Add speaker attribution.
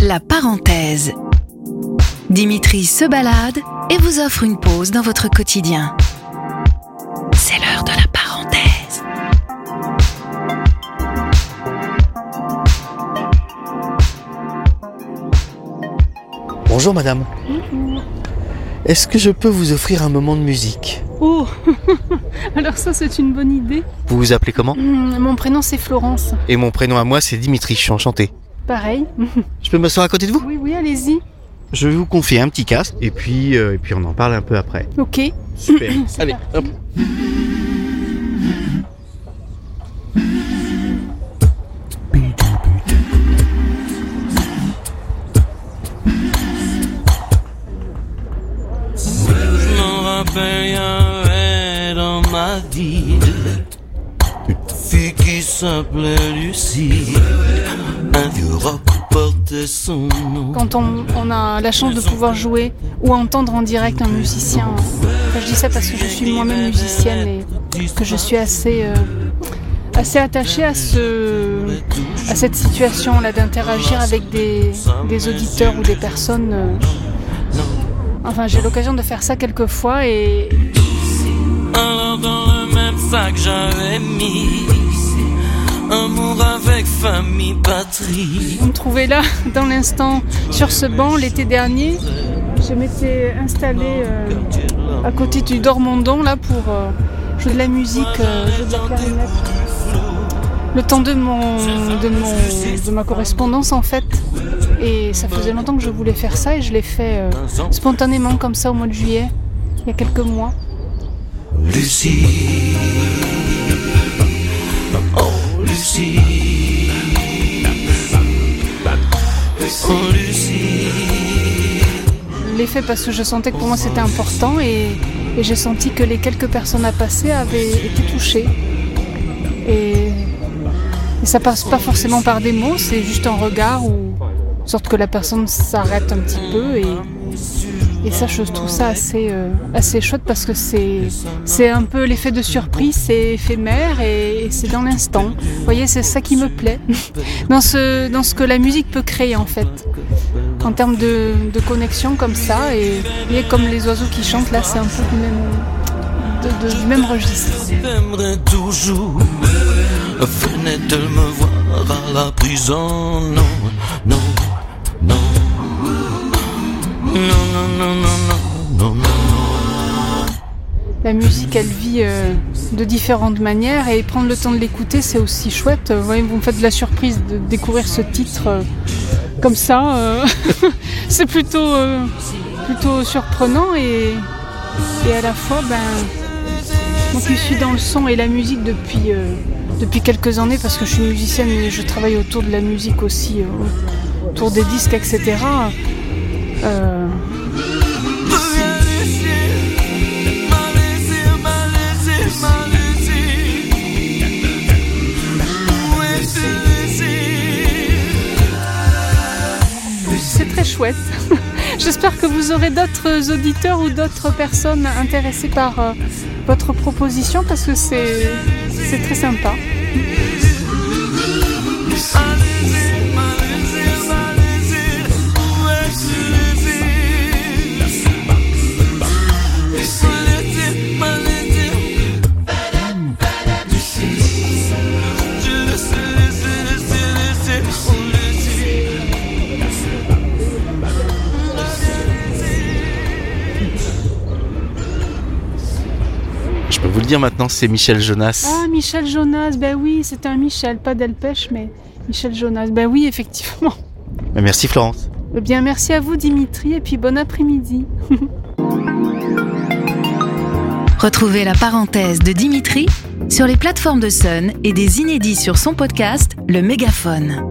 Speaker 1: La parenthèse. Dimitri se balade et vous offre une pause dans votre quotidien. C'est l'heure de la parenthèse.
Speaker 2: Bonjour madame. Est-ce que je peux vous offrir un moment de musique
Speaker 3: Oh Alors ça c'est une bonne idée.
Speaker 2: Vous vous appelez comment?
Speaker 3: Mon prénom c'est Florence.
Speaker 2: Et mon prénom à moi c'est Dimitri, je suis enchanté.
Speaker 3: Pareil.
Speaker 2: Je peux m'asseoir à côté de vous?
Speaker 3: Oui oui allez-y.
Speaker 2: Je vais vous confier un petit casque et puis, euh, et puis on en parle un peu après.
Speaker 3: Ok.
Speaker 2: Super. Allez, hop.
Speaker 4: Je m'en rappelle, dans ma vie une fille qui s'appelait Lucie.
Speaker 3: Quand on, on a la chance de pouvoir jouer ou entendre en direct un musicien. Enfin, je dis ça parce que je suis moi-même musicienne et que je suis assez euh, assez attachée à ce à cette situation là d'interagir avec des, des auditeurs ou des personnes. euh. Enfin j'ai l'occasion de faire ça quelques fois et
Speaker 4: Alors dans le même sac j'avais mis Amour avec famille, patrie
Speaker 3: Vous me trouvez là, dans l'instant, sur ce banc, l'été dernier. Je m'étais installée euh, à côté du Dormondon, là, pour euh, jouer de la musique, euh, jouer de la clarinette. Le temps de, mon, de, mon, de ma correspondance, en fait. Et ça faisait longtemps que je voulais faire ça, et je l'ai fait euh, spontanément, comme ça, au mois de juillet, il y a quelques mois.
Speaker 4: Lucie
Speaker 3: Fait parce que je sentais que pour moi c'était important et, et j'ai senti que les quelques personnes à passer avaient été touchées. Et, et ça passe pas forcément par des mots, c'est juste un regard ou sorte que la personne s'arrête un petit peu et, et ça je trouve ça assez, euh, assez chouette parce que c'est, un peu l'effet de surprise, c'est éphémère et, c'est dans l'instant. Vous voyez, c'est ça qui me plaît dans ce, dans ce que la musique peut créer en fait en termes de, de connexion comme ça et, et comme les oiseaux qui chantent là c'est un peu du même, du même registre.
Speaker 4: Toujours me voir à la prison non, non
Speaker 3: La musique elle vit euh, de différentes manières et prendre le temps de l'écouter c'est aussi chouette. Vous voyez, vous me faites de la surprise de découvrir ce titre euh, comme ça. euh, c'est plutôt, euh, plutôt surprenant et, et à la fois ben, moi qui suis dans le son et la musique depuis, euh, depuis quelques années parce que je suis musicienne et je travaille autour de la musique aussi, euh, autour des disques, etc. Euh, c'est très chouette. J'espère que vous aurez d'autres auditeurs ou d'autres personnes intéressées par euh, votre proposition parce que c'est c'est très sympa.
Speaker 2: Je peux vous le dire maintenant, c'est Michel Jonas.
Speaker 3: Ah, Michel Jonas, ben oui, c'était un Michel, pas Delpech, mais Michel Jonas. Ben oui, effectivement.
Speaker 2: Mais Merci Florence.
Speaker 3: Eh bien, merci à vous, Dimitri, et puis bon après-midi.
Speaker 1: Retrouvez la parenthèse de Dimitri sur les plateformes de Sun et des inédits sur son podcast Le Mégaphone.